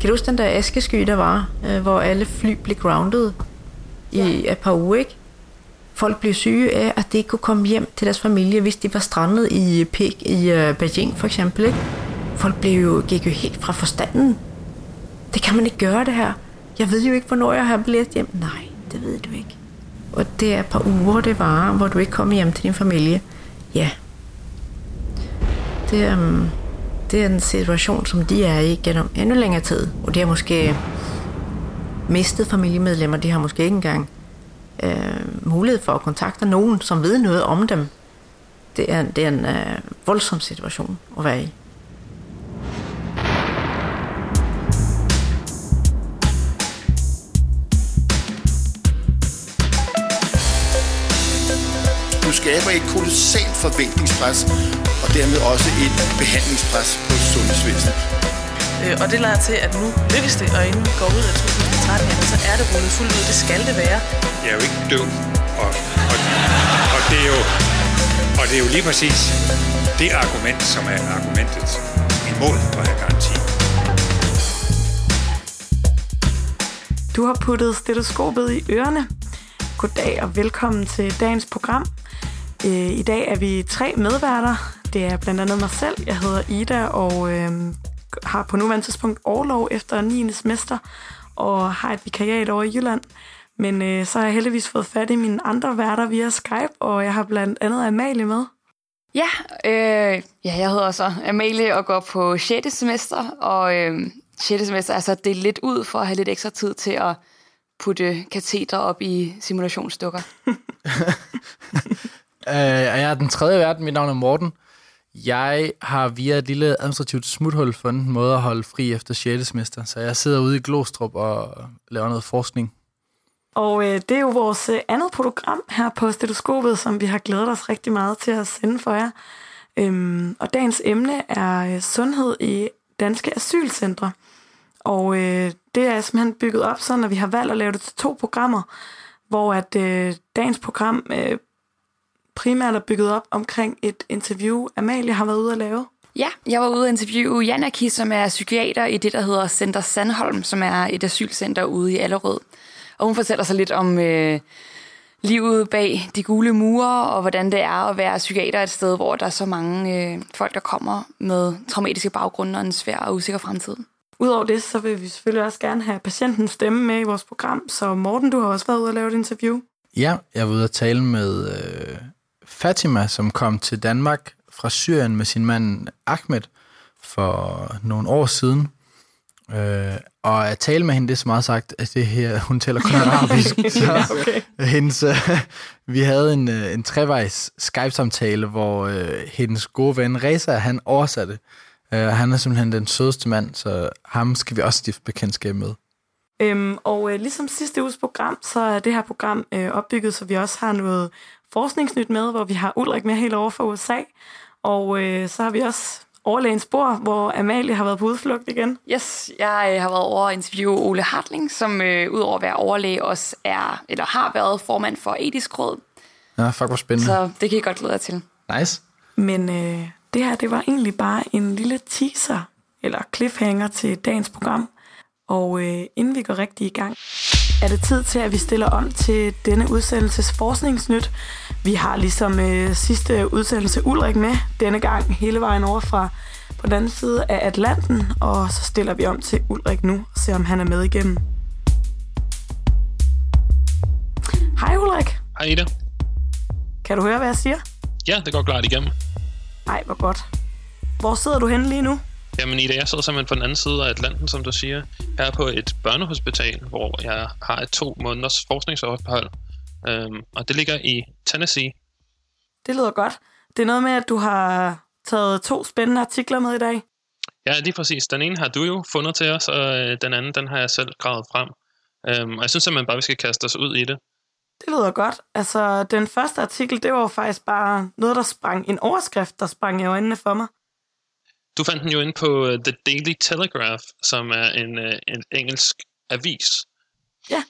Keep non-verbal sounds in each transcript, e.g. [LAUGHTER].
Kan du huske den der askesky, der var, øh, hvor alle fly blev grounded i ja. et par uger, ikke? Folk blev syge af, at de ikke kunne komme hjem til deres familie, hvis de var strandet i Pek, i uh, Beijing for eksempel, ikke? Folk blev jo, gik jo helt fra forstanden. Det kan man ikke gøre, det her. Jeg ved jo ikke, hvornår jeg har billet hjem. Nej, det ved du ikke. Og det er et par uger, det var, hvor du ikke kommer hjem til din familie. Ja. Det er, den det er en situation, som de er i gennem endnu længere tid. Og de har måske mistet familiemedlemmer. De har måske ikke engang øh, mulighed for at kontakte nogen, som ved noget om dem. Det er, det er en øh, voldsom situation at være i. skaber et kolossalt forventningspres, og dermed også et behandlingspres på sundhedsvæsenet. Øh, og det lader til, at nu lykkes det, og inden vi går ud af 2013, jamen, så er det rullet fuldt ud. Det skal det være. Jeg er jo ikke død, og, og, og, det er jo, og det er jo lige præcis det argument, som er argumentet imod at have garanti. Du har puttet stetoskopet i ørerne. Goddag og velkommen til dagens program. Øh, I dag er vi tre medværter. Det er blandt andet mig selv. Jeg hedder Ida og øh, har på nuværende tidspunkt overlov efter 9. semester og har et vikariat over i Jylland. Men øh, så har jeg heldigvis fået fat i mine andre værter via Skype, og jeg har blandt andet Amalie med. Ja, øh, ja, jeg hedder så Amalie og går på 6. semester, og øh, 6. semester er så delt lidt ud for at have lidt ekstra tid til at putte kateter op i simulationsdukker. [LAUGHS] Uh, jeg er den tredje verden. Mit navn er Morten. Jeg har via et lille administrativt smuthul fundet en måde at holde fri efter 6. semester. Så jeg sidder ude i Glostrup og laver noget forskning. Og øh, det er jo vores øh, andet program her på Stetoskopet, som vi har glædet os rigtig meget til at sende for jer. Øhm, og dagens emne er øh, sundhed i danske asylcentre. Og øh, det er simpelthen bygget op sådan, at vi har valgt at lave det til to programmer, hvor at øh, dagens program øh, primært er bygget op omkring et interview, Amalie har været ude at lave. Ja, jeg var ude at interviewe Janaki, som er psykiater i det, der hedder Center Sandholm, som er et asylcenter ude i Allerød. Og hun fortæller sig lidt om øh, livet bag de gule mure, og hvordan det er at være psykiater et sted, hvor der er så mange øh, folk, der kommer med traumatiske baggrunde og en svær og usikker fremtid. Udover det, så vil vi selvfølgelig også gerne have patientens stemme med i vores program. Så Morten, du har også været ude at lave et interview. Ja, jeg var ude at tale med øh, Fatima, som kom til Danmark fra Syrien med sin mand Ahmed for nogle år siden. Øh, og at tale med hende, det er så meget sagt, at det her, hun taler kun arabisk. [LAUGHS] så okay. hendes, øh, vi havde en, øh, en trevejs Skype-samtale, hvor øh, hendes gode ven Reza, han oversatte. Øh, han er simpelthen den sødeste mand, så ham skal vi også stifte bekendtskab med. Øhm, og øh, ligesom sidste uges program, så er det her program øh, opbygget, så vi også har noget forskningsnyt med, hvor vi har Ulrik med helt over for USA. Og øh, så har vi også overlægens spor, hvor Amalie har været på udflugt igen. Yes, jeg øh, har været over at interviewe Ole Hartling, som øh, udover at være overlæge også er, eller har været formand for Etisk Råd. Ja, fuck, hvor spændende. Så det kan I godt glæde jer til. Nice. Men øh, det her, det var egentlig bare en lille teaser, eller cliffhanger til dagens program. Og øh, inden vi går rigtig i gang, er det tid til, at vi stiller om til denne udsendelses forskningsnyt. Vi har ligesom øh, sidste udsendelse Ulrik med denne gang hele vejen over fra på den anden side af Atlanten, og så stiller vi om til Ulrik nu og ser, om han er med igennem. Hej Ulrik. Hej Ida. Kan du høre, hvad jeg siger? Ja, det går klart igennem. Nej, hvor godt. Hvor sidder du henne lige nu? Jamen Ida, jeg sidder simpelthen på den anden side af Atlanten, som du siger. Her er på et børnehospital, hvor jeg har et to måneders forskningsophold. Øhm, og det ligger i Tennessee. Det lyder godt. Det er noget med, at du har taget to spændende artikler med i dag. Ja, lige præcis. Den ene har du jo fundet til os, og øh, den anden, den har jeg selv gravet frem. Øhm, og jeg synes simpelthen bare, vi skal kaste os ud i det. Det lyder godt. Altså, den første artikel, det var jo faktisk bare noget, der sprang, en overskrift, der sprang i øjnene for mig. Du fandt den jo ind på øh, The Daily Telegraph, som er en, øh, en engelsk avis. Ja,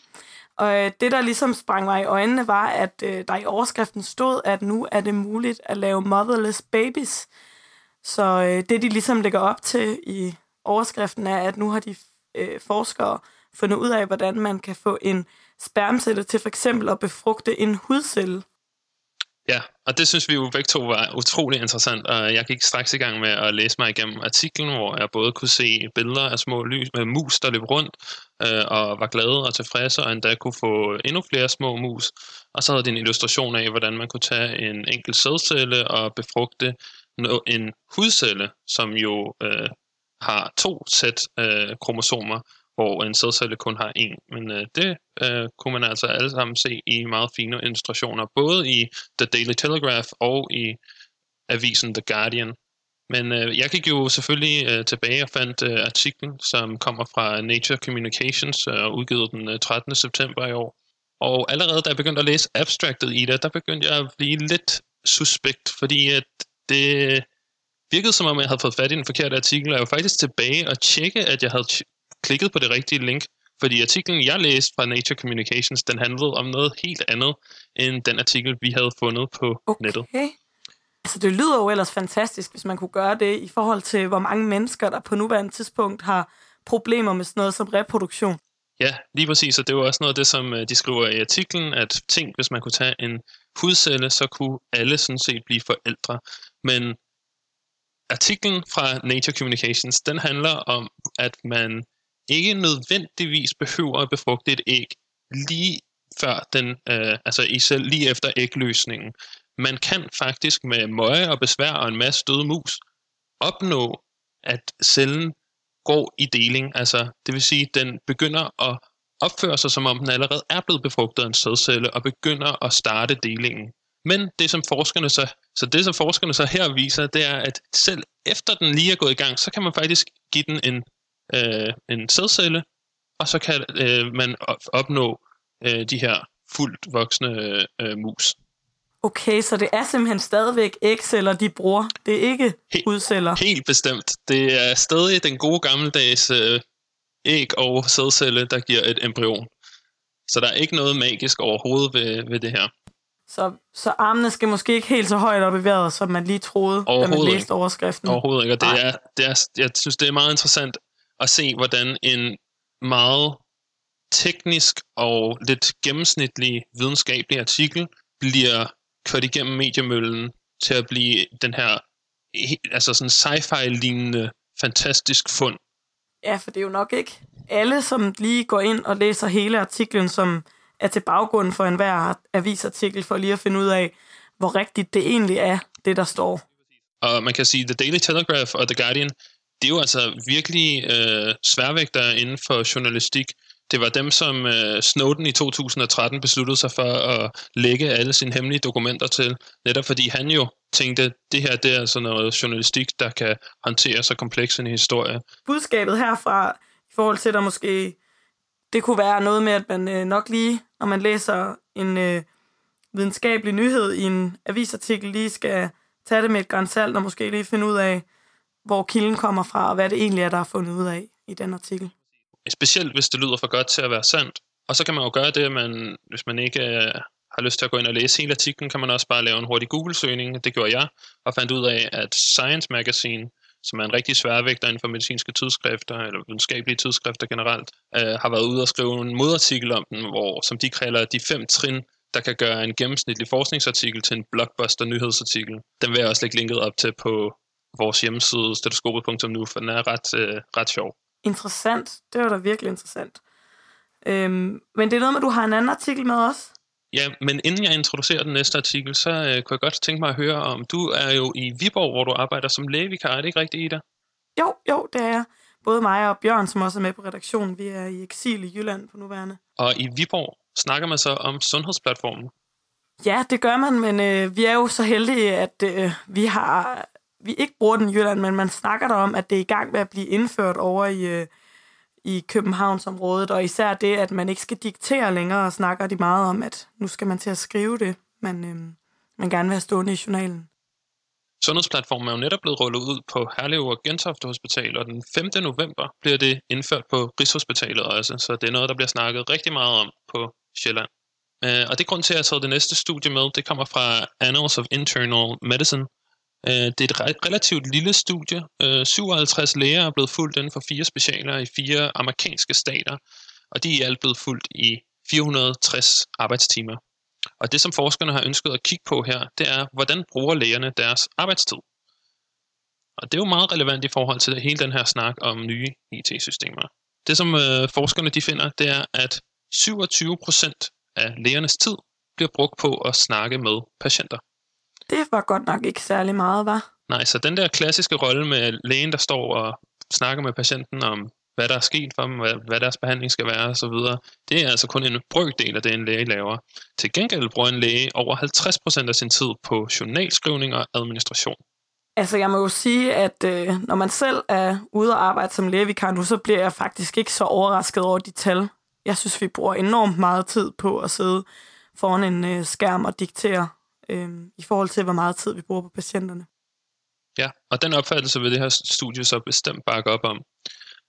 og øh, det, der ligesom sprang mig i øjnene, var, at der i overskriften stod, at nu er det muligt at lave motherless babies. Så uh, det, de ligesom lægger op til i overskriften, er, at nu har de øh, forskere fundet ud af, hvordan man kan få en spermcelle til for eksempel at befrugte en hudcelle. Ja, og det synes vi jo begge to var utrolig interessant, og jeg gik straks i gang med at læse mig igennem artiklen, hvor jeg både kunne se billeder af små lys, med mus, der løb rundt, øh, og var glade og tilfredse, og endda kunne få endnu flere små mus. Og så havde de en illustration af, hvordan man kunne tage en enkelt sædcelle og befrugte en hudcelle, som jo øh, har to sæt øh, kromosomer, hvor en sædcelle kun har en. Men øh, det øh, kunne man altså alle sammen se i meget fine illustrationer, både i The Daily Telegraph og i avisen The Guardian. Men øh, jeg gik jo selvfølgelig øh, tilbage og fandt øh, artiklen, som kommer fra Nature Communications øh, og udgivet den øh, 13. september i år. Og allerede da jeg begyndte at læse abstractet i det, der begyndte jeg at blive lidt suspekt, fordi at det virkede som om, jeg havde fået fat i den forkerte artikel, og jeg var faktisk tilbage og tjekke, at jeg havde klikket på det rigtige link. Fordi artiklen, jeg læste fra Nature Communications, den handlede om noget helt andet, end den artikel, vi havde fundet på okay. nettet. Altså, det lyder jo ellers fantastisk, hvis man kunne gøre det i forhold til, hvor mange mennesker, der på nuværende tidspunkt har problemer med sådan noget som reproduktion. Ja, lige præcis, og det var også noget af det, som øh, de skriver i artiklen, at tænk, hvis man kunne tage en hudcelle, så kunne alle sådan set blive forældre. Men artiklen fra Nature Communications, den handler om, at man ikke nødvendigvis behøver at befrugte et æg lige før den, øh, altså i selv lige efter ægløsningen. Man kan faktisk med møje og besvær og en masse døde mus opnå, at cellen går i deling. Altså, det vil sige, at den begynder at opføre sig, som om den allerede er blevet befrugtet af en sædcelle, og begynder at starte delingen. Men det som forskerne så, så det som forskerne så her viser, det er, at selv efter den lige er gået i gang, så kan man faktisk give den en øh, en sædcelle, og så kan øh, man opnå øh, de her fuldt voksne øh, mus. Okay, så det er simpelthen stadigvæk ægceller, de bruger. Det er ikke He- hudceller. Helt bestemt. Det er stadig den gode gammeldags øh, æg og sædcelle, der giver et embryon. Så der er ikke noget magisk overhovedet ved, ved det her. Så, så armene skal måske ikke helt så højt op i vejret, som man lige troede, da man læste overskriften. Overhovedet ikke. Og det er, det er, jeg synes, det er meget interessant at se, hvordan en meget teknisk og lidt gennemsnitlig videnskabelig artikel bliver kørt igennem mediemøllen til at blive den her altså sådan sci-fi-lignende fantastisk fund. Ja, for det er jo nok ikke alle, som lige går ind og læser hele artiklen, som er til baggrunden for enhver avisartikel, for lige at finde ud af, hvor rigtigt det egentlig er, det der står. Og man kan sige, The Daily Telegraph og The Guardian, det er jo altså virkelig øh, sværvægter inden for journalistik. Det var dem, som øh, Snowden i 2013 besluttede sig for at lægge alle sine hemmelige dokumenter til, netop fordi han jo tænkte, det her det er altså noget journalistik, der kan håndtere så kompleks en historie. Budskabet herfra, i forhold til, der måske, det kunne være noget med, at man øh, nok lige, når man læser en øh, videnskabelig nyhed i en avisartikel, lige skal tage det med et grænsalt og måske lige finde ud af, hvor kilden kommer fra, og hvad det egentlig er, der er fundet ud af i den artikel. Specielt hvis det lyder for godt til at være sandt. Og så kan man jo gøre det, at man, hvis man ikke øh, har lyst til at gå ind og læse hele artiklen, kan man også bare lave en hurtig Google-søgning. Det gjorde jeg, og fandt ud af, at Science Magazine, som er en rigtig sværvægter inden for medicinske tidsskrifter, eller videnskabelige tidsskrifter generelt, øh, har været ude og skrive en modartikel om den, hvor, som de kalder de fem trin, der kan gøre en gennemsnitlig forskningsartikel til en blockbuster nyhedsartikel. Den vil jeg også lægge linket op til på vores hjemmeside, stetoskopet.nu, for den er ret, øh, ret sjov. Interessant. Det var da virkelig interessant. Øhm, men det er noget med, at du har en anden artikel med os? Ja, men inden jeg introducerer den næste artikel, så øh, kunne jeg godt tænke mig at høre om, du er jo i Viborg, hvor du arbejder som lægevikar, er det ikke rigtigt, Ida? Jo, jo, det er jeg. Både mig og Bjørn, som også er med på redaktionen, vi er i eksil i Jylland på nuværende. Og i Viborg snakker man så om sundhedsplatformen. Ja, det gør man, men øh, vi er jo så heldige, at øh, vi har vi ikke bruger den i Jylland, men man snakker der om, at det er i gang med at blive indført over i, øh, i Københavnsområdet, og især det, at man ikke skal diktere længere, og snakker de meget om, at nu skal man til at skrive det, man, øh, man gerne vil have stående i journalen. Sundhedsplatformen er jo netop blevet rullet ud på Herlev og Gentofte Hospital, og den 5. november bliver det indført på Rigshospitalet også, så det er noget, der bliver snakket rigtig meget om på Sjælland. Øh, og det er grund til, at jeg har taget det næste studie med. Det kommer fra Annals of Internal Medicine, Øh, det er et relativt lille studie. Øh, 57 læger er blevet fulgt inden for fire specialer i fire amerikanske stater, og de er i alt blevet fulgt i 460 arbejdstimer. Og det, som forskerne har ønsket at kigge på her, det er, hvordan bruger lægerne deres arbejdstid? Og det er jo meget relevant i forhold til hele den her snak om nye IT-systemer. Det, som øh, forskerne de finder, det er, at 27 procent af lægernes tid bliver brugt på at snakke med patienter. Det var godt nok ikke særlig meget, var. Nej, så den der klassiske rolle med lægen, der står og snakker med patienten om, hvad der er sket for dem, hvad, hvad deres behandling skal være osv., det er altså kun en brøkdel af det, en læge laver. Til gengæld bruger en læge over 50% af sin tid på journalskrivning og administration. Altså, jeg må jo sige, at øh, når man selv er ude og arbejde som lægevikar nu, så bliver jeg faktisk ikke så overrasket over de tal. Jeg synes, vi bruger enormt meget tid på at sidde foran en øh, skærm og diktere øh, i forhold til, hvor meget tid vi bruger på patienterne. Ja, og den opfattelse vil det her studie så bestemt bakke op om.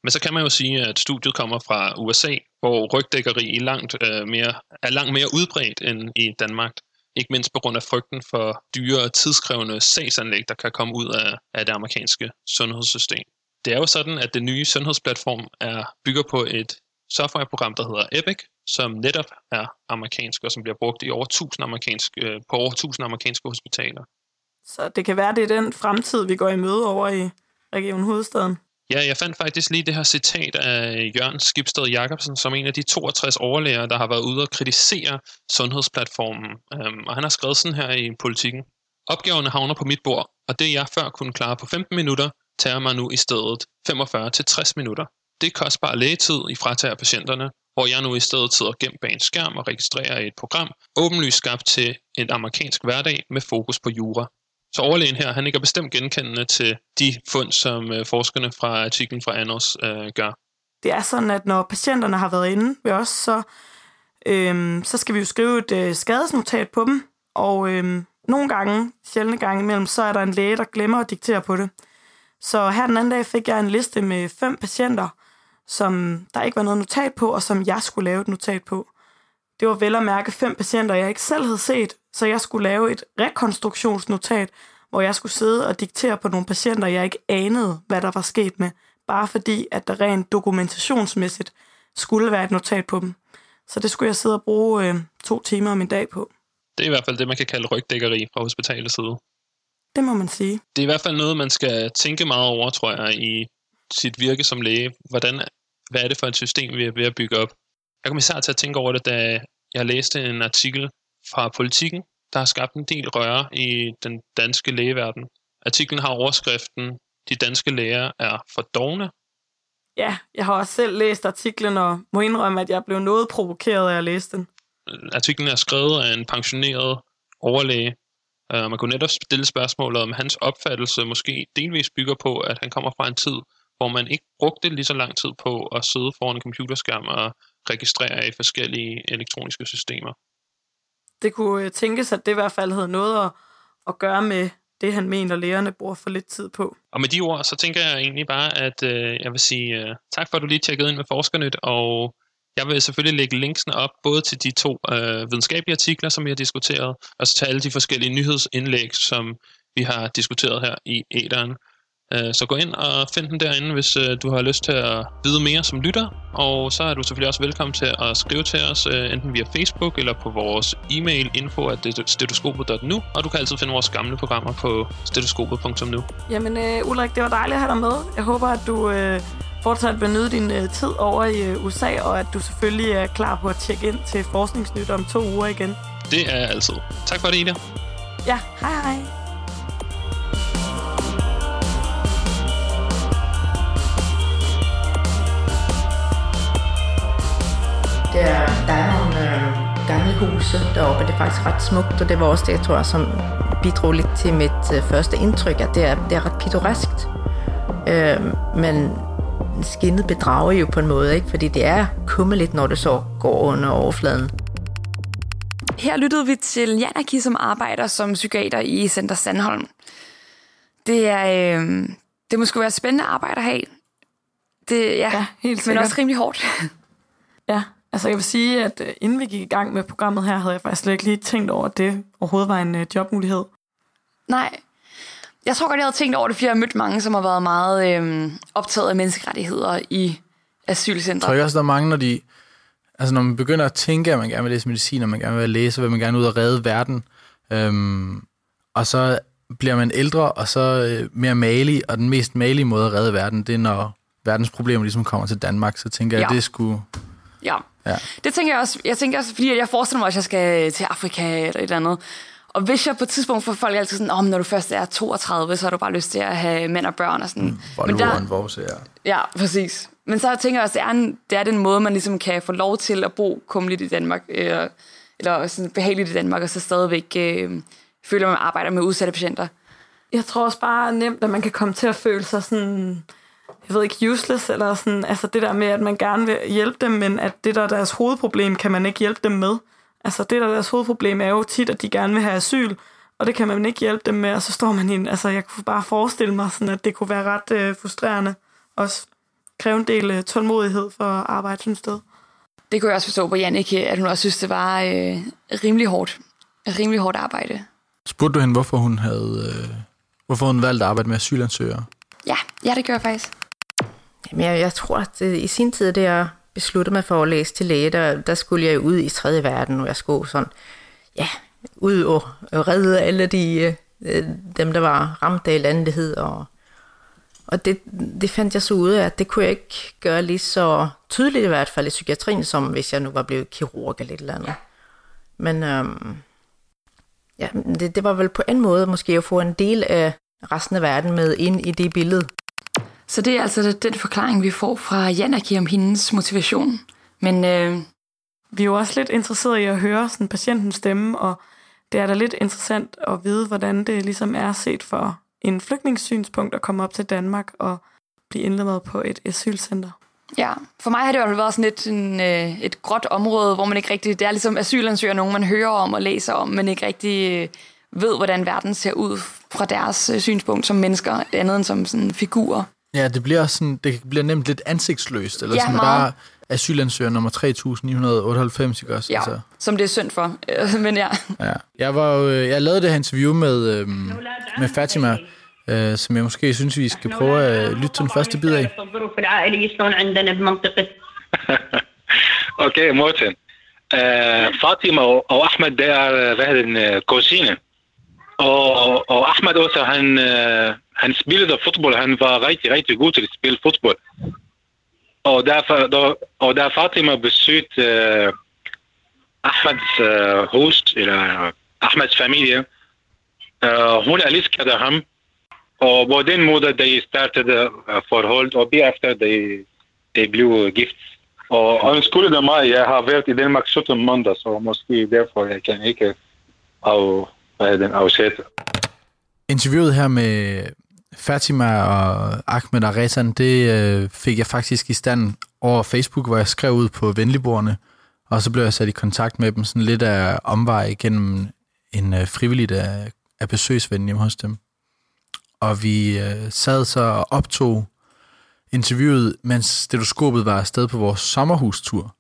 Men så kan man jo sige, at studiet kommer fra USA, hvor rygdækkeri er langt, øh, mere, er langt mere udbredt end i Danmark. Ikke mindst på grund af frygten for dyre og tidskrævende sagsanlæg, der kan komme ud af, af det amerikanske sundhedssystem. Det er jo sådan, at den nye sundhedsplatform er bygger på et softwareprogram, der hedder Epic, som netop er amerikansk, og som bliver brugt i over 1000 amerikanske, øh, på over 1000 amerikanske hospitaler. Så det kan være, det er den fremtid, vi går i møde over i Region Hovedstaden. Ja, jeg fandt faktisk lige det her citat af Jørgen Skibsted Jacobsen, som en af de 62 overlæger, der har været ude og kritisere sundhedsplatformen. Um, og han har skrevet sådan her i politikken. Opgaverne havner på mit bord, og det jeg før kunne klare på 15 minutter, tager mig nu i stedet 45-60 minutter. Det er kostbar lægetid i fratager patienterne, hvor jeg nu i stedet sidder gemt bag en skærm og registrerer et program, åbenlyst skabt til en amerikansk hverdag med fokus på jura. Så overlægen her, han ikke er bestemt genkendende til de fund, som øh, forskerne fra artiklen fra Anders øh, gør. Det er sådan, at når patienterne har været inde ved os, så, øhm, så skal vi jo skrive et øh, skadesnotat på dem, og øhm, nogle gange, sjældne gange imellem, så er der en læge, der glemmer at diktere på det. Så her den anden dag fik jeg en liste med fem patienter, som der ikke var noget notat på, og som jeg skulle lave et notat på. Det var vel at mærke fem patienter, jeg ikke selv havde set, så jeg skulle lave et rekonstruktionsnotat, hvor jeg skulle sidde og diktere på nogle patienter, jeg ikke anede, hvad der var sket med, bare fordi, at der rent dokumentationsmæssigt skulle være et notat på dem. Så det skulle jeg sidde og bruge øh, to timer om en dag på. Det er i hvert fald det, man kan kalde rygdækkeri fra hospitalets side. Det må man sige. Det er i hvert fald noget, man skal tænke meget over, tror jeg, i sit virke som læge. Hvordan, hvad er det for et system, vi er ved at bygge op? Jeg kom især til at tænke over det, da jeg læste en artikel fra Politiken, der har skabt en del røre i den danske lægeverden. Artiklen har overskriften, de danske læger er for dogne. Ja, jeg har også selv læst artiklen og må indrømme, at jeg blev noget provokeret af at læse den. Artiklen er skrevet af en pensioneret overlæge, og man kunne netop stille spørgsmålet, om hans opfattelse måske delvis bygger på, at han kommer fra en tid, hvor man ikke brugte lige så lang tid på at sidde foran en computerskærm og registrere i forskellige elektroniske systemer. Det kunne øh, tænkes, at det i hvert fald havde noget at, at gøre med det, han mener, lærerne bruger for lidt tid på. Og med de ord, så tænker jeg egentlig bare, at øh, jeg vil sige øh, tak for, at du lige tjekkede ind med Forskernyt, og jeg vil selvfølgelig lægge linksene op, både til de to øh, videnskabelige artikler, som vi har diskuteret, og så til alle de forskellige nyhedsindlæg, som vi har diskuteret her i æderen. Øh, så gå ind og find den derinde, hvis øh, du har lyst til at vide mere som lytter. Og så er du selvfølgelig også velkommen til at skrive til os, øh, enten via Facebook eller på vores e-mail info at stetoskopet.nu. Og du kan altid finde vores gamle programmer på stetoskopet.nu. Jamen øh, Ulrik, det var dejligt at have dig med. Jeg håber, at du øh, fortsat vil nyde din øh, tid over i øh, USA, og at du selvfølgelig er klar på at tjekke ind til Forskningsnyt om to uger igen. Det er jeg altid. Tak for det, Ida. Ja, hej hej. Der, der er nogle øh, gamle huse deroppe, det er faktisk ret smukt, og det var også det, jeg tror, som bidrog lidt til mit øh, første indtryk, at det er, det er ret pittoreskt. Øh, men skinnet bedrager jo på en måde, ikke? fordi det er kummeligt, når det så går under overfladen. Her lyttede vi til Janaki, som arbejder som psykiater i Center Sandholm. Det er, øh, det må sgu være spændende arbejde at have. Det, ja, Ja, helt men sikkert. også rimelig hårdt. Altså jeg vil sige, at øh, inden vi gik i gang med programmet her, havde jeg faktisk slet ikke lige tænkt over, at det overhovedet var en øh, jobmulighed. Nej, jeg tror godt, jeg havde tænkt over det, fordi jeg har mødt mange, som har været meget øh, optaget af menneskerettigheder i asylcentre. tror også, der er mange, når de... Altså, når man begynder at tænke, at man gerne vil læse medicin, og man gerne vil læse, så vil man gerne ud og redde verden. Øhm, og så bliver man ældre, og så øh, mere malig, og den mest malige måde at redde verden, det er, når verdens problemer ligesom kommer til Danmark. Så tænker jeg, Ja. at det skulle... Ja. Ja. Det tænker jeg også. Jeg tænker også, fordi jeg forestiller mig, at jeg skal til Afrika eller et eller andet. Og hvis jeg på et tidspunkt får folk altid sådan, om oh, når du først er 32, så har du bare lyst til at have mænd og børn og sådan. Mm, Volvo der... en Vorse, ja. Ja, præcis. Men så tænker jeg også, det er, en, det er den måde, man ligesom kan få lov til at bo kummeligt i Danmark, øh, eller sådan behageligt i Danmark, og så stadigvæk øh, føler, at man arbejder med udsatte patienter. Jeg tror også bare nemt, at man kan komme til at føle sig sådan, jeg ved ikke, useless, eller sådan, altså det der med, at man gerne vil hjælpe dem, men at det, der er deres hovedproblem, kan man ikke hjælpe dem med. Altså det, der er deres hovedproblem, er jo tit, at de gerne vil have asyl, og det kan man ikke hjælpe dem med, og så står man i en, altså jeg kunne bare forestille mig sådan, at det kunne være ret øh, frustrerende, også kræve en del øh, tålmodighed for at arbejde sådan et sted. Det kunne jeg også forstå på Jannike, at hun også synes, det var øh, rimelig hårdt. Rimelig hårdt arbejde. Spurgte du hende, hvorfor hun havde... Øh, hvorfor hun valgte at arbejde med asylansøgere? Ja, ja det gør jeg faktisk. Jamen, jeg, jeg tror, at øh, i sin tid, da jeg besluttede mig for at læse til læge, der, der skulle jeg ud i tredje verden, og jeg skulle sådan, ja, ud og, redde alle de, øh, øh, dem, der var ramt af elendighed. Og, og det, det fandt jeg så ud af, at det kunne jeg ikke gøre lige så tydeligt i hvert fald i psykiatrien, som hvis jeg nu var blevet kirurg eller et eller andet. Men øhm, ja, det, det var vel på en måde måske at få en del af resten af verden med ind i det billede. Så det er altså den forklaring, vi får fra Jannike om hendes motivation. Men øh, Vi er jo også lidt interesserede i at høre sådan, patientens stemme, og det er da lidt interessant at vide, hvordan det ligesom er set for en flygtningssynspunkt at komme op til Danmark og blive indlemmet på et asylcenter. ja, for mig har det fald været sådan lidt en, øh, et gråt område, hvor man ikke rigtig... Det er ligesom asylansøgere, nogen man hører om og læser om, men ikke rigtig øh, ved, hvordan verden ser ud fra deres øh, synspunkt som mennesker, andet end som sådan figurer. Ja, det bliver, sådan, det bliver nemt lidt ansigtsløst, eller ja, sådan meget. bare asylansøger nummer 3998, ikke også? Ja, altså. som det er synd for, [LAUGHS] men ja. ja. Jeg, var jo, øh, jeg lavede det her interview med, øhm, med Fatima, øh, som jeg måske synes, vi skal prøve at øh, lytte til den første bid af. [LAUGHS] okay, Morten. Uh, Fatima og Ahmed, det er, hvad hedder den, kusine. Og, og Ahmed også han øh, han spillede fodbold han var rigtig rigtig god til at spille fodbold og derfor der, og da Fatima besøgte øh, Ahmeds øh, hus eller Ahmeds familie øh, hun elskede ham og på den måde de startede øh, forhold og bagefter de, de blev gift og undskylder mig, jeg har været i Danmark 17 måneder, så måske derfor jeg kan ikke af, den afsæt. Interviewet her med Fatima og Ahmed og Rezan, det øh, fik jeg faktisk i stand over Facebook, hvor jeg skrev ud på venligbordet, og så blev jeg sat i kontakt med dem sådan lidt af omvej gennem en øh, frivillig af, af besøgsven hjemme hos dem. Og vi øh, sad så og optog interviewet, mens stetoskopet var afsted på vores sommerhustur.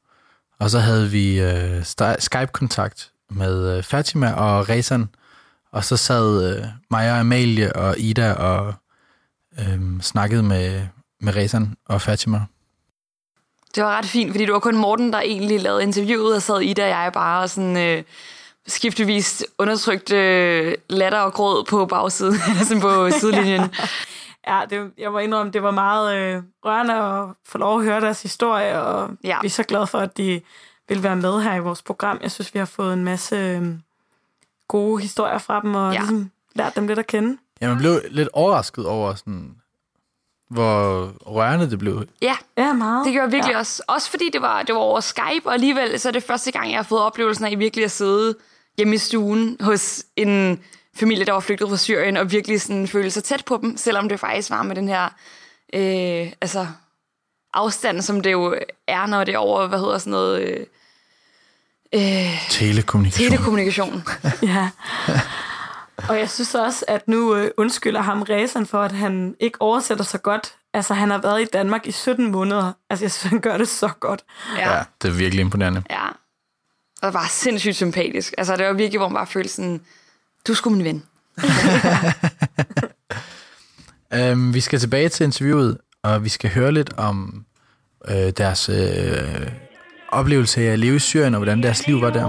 Og så havde vi øh, Skype-kontakt med øh, Fatima og Rezan, og så sad øh, mig og Amalie og Ida og øh, snakkede med, med Rezan og Fatima. det var ret fint, fordi det var kun Morten, der egentlig lavede interviewet, og sad Ida og jeg bare og sådan... Øh, skiftevis undertrykt øh, latter og gråd på bagsiden, [LAUGHS] sådan på sidelinjen. Ja, det, jeg må indrømme, det var meget øh, rørende at få lov at høre deres historie, og ja. vi er så glade for, at de vil være med her i vores program. Jeg synes, vi har fået en masse øh, gode historier fra dem, og Ja. ligesom lært dem lidt at kende. Ja, man blev lidt overrasket over, sådan, hvor rørende det blev. Ja, Ja, meget. det gjorde jeg virkelig ja. ja. også. Også fordi det var, det var over Skype, og alligevel så er det første gang, jeg har fået oplevelsen af virkelig at sidde hjemme i stuen hos en familie, der var flygtet fra Syrien, og virkelig sådan føle sig tæt på dem, selvom det faktisk var med den her øh, altså, afstand, som det jo er, når det er over, hvad hedder sådan noget... Øh, øh, Telekommunikation. telekommunikation. [LAUGHS] Ja. Og jeg synes også, at nu øh, undskylder ham Ræsen for, at han ikke oversætter så godt. Altså, han har været i Danmark i 17 måneder. Altså, jeg synes, han gør det så godt. Ja. ja, det er virkelig imponerende. Ja. Og det var sindssygt sympatisk. Altså, det var virkelig, hvor man bare følte sådan, du skulle min ven. [LAUGHS] Øhm, vi skal tilbage til interviewet, og vi skal høre lidt om øh, deres øh, oplevelse af at leve i Syrien, og hvordan deres liv var der.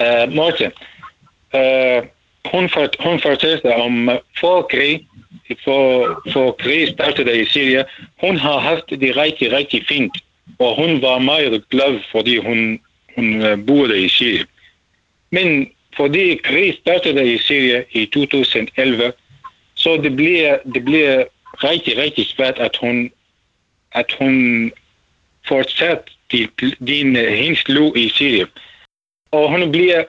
Eh, Morten, eh, hun, fort, hun fortalte om eh, for krig, for, for krig startede i Syrien. Hun har haft det rigtig, rigtig fint, og hun var meget glad, fordi hun, hun boede i Syrien. Men fordi krig startede i Syrien i 2011, så det bliver, det bliver rigtig, rigtig svært, at hun, at hun fortsat din, din, hendes liv i Syrien. Og hun bliver,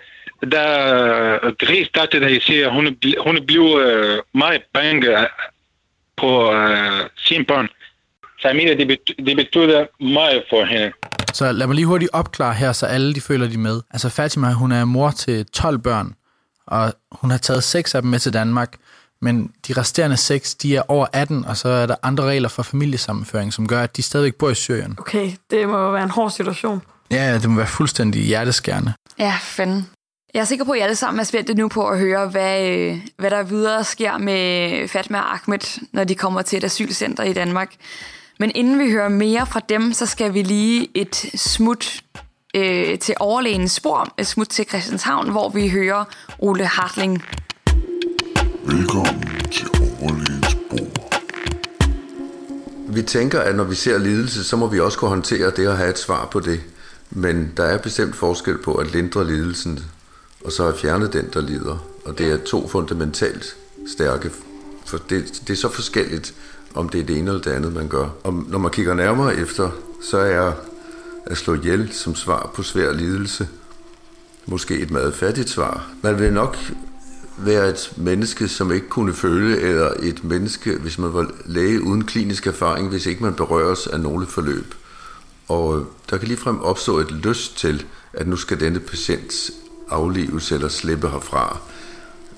da krig startede i Syrien, hun, hun blev øh, meget bange på øh, uh, sin børn. Familie, det, bet- det betyder meget for hende. Så lad mig lige hurtigt opklare her, så alle de føler de med. Altså Fatima, hun er mor til 12 børn, og hun har taget seks af dem med til Danmark, men de resterende seks, de er over 18, og så er der andre regler for familiesammenføring, som gør, at de stadigvæk bor i Syrien. Okay, det må jo være en hård situation. Ja, det må være fuldstændig hjerteskærende. Ja, fanden. Jeg er sikker på, at I alle sammen er spændte nu på at høre, hvad, øh, hvad der videre sker med Fatma og Ahmed, når de kommer til et asylcenter i Danmark. Men inden vi hører mere fra dem, så skal vi lige et smut øh, til overlægens spor, et smut til Christianshavn, hvor vi hører Ole Hartling. Velkommen til overlægens bord. Vi tænker, at når vi ser lidelse, så må vi også kunne håndtere det og have et svar på det. Men der er bestemt forskel på at lindre lidelsen, og så at fjerne den, der lider. Og det er to fundamentalt stærke, for det, det er så forskelligt, om det er det ene eller det andet, man gør. Og når man kigger nærmere efter, så er at slå ihjel som svar på svær lidelse måske et meget fattigt svar. Man vil nok være et menneske, som ikke kunne føle, eller et menneske, hvis man var læge uden klinisk erfaring, hvis ikke man berøres af nogle forløb. Og øh, der kan ligefrem opstå et lyst til, at nu skal denne patient aflives eller slippe herfra.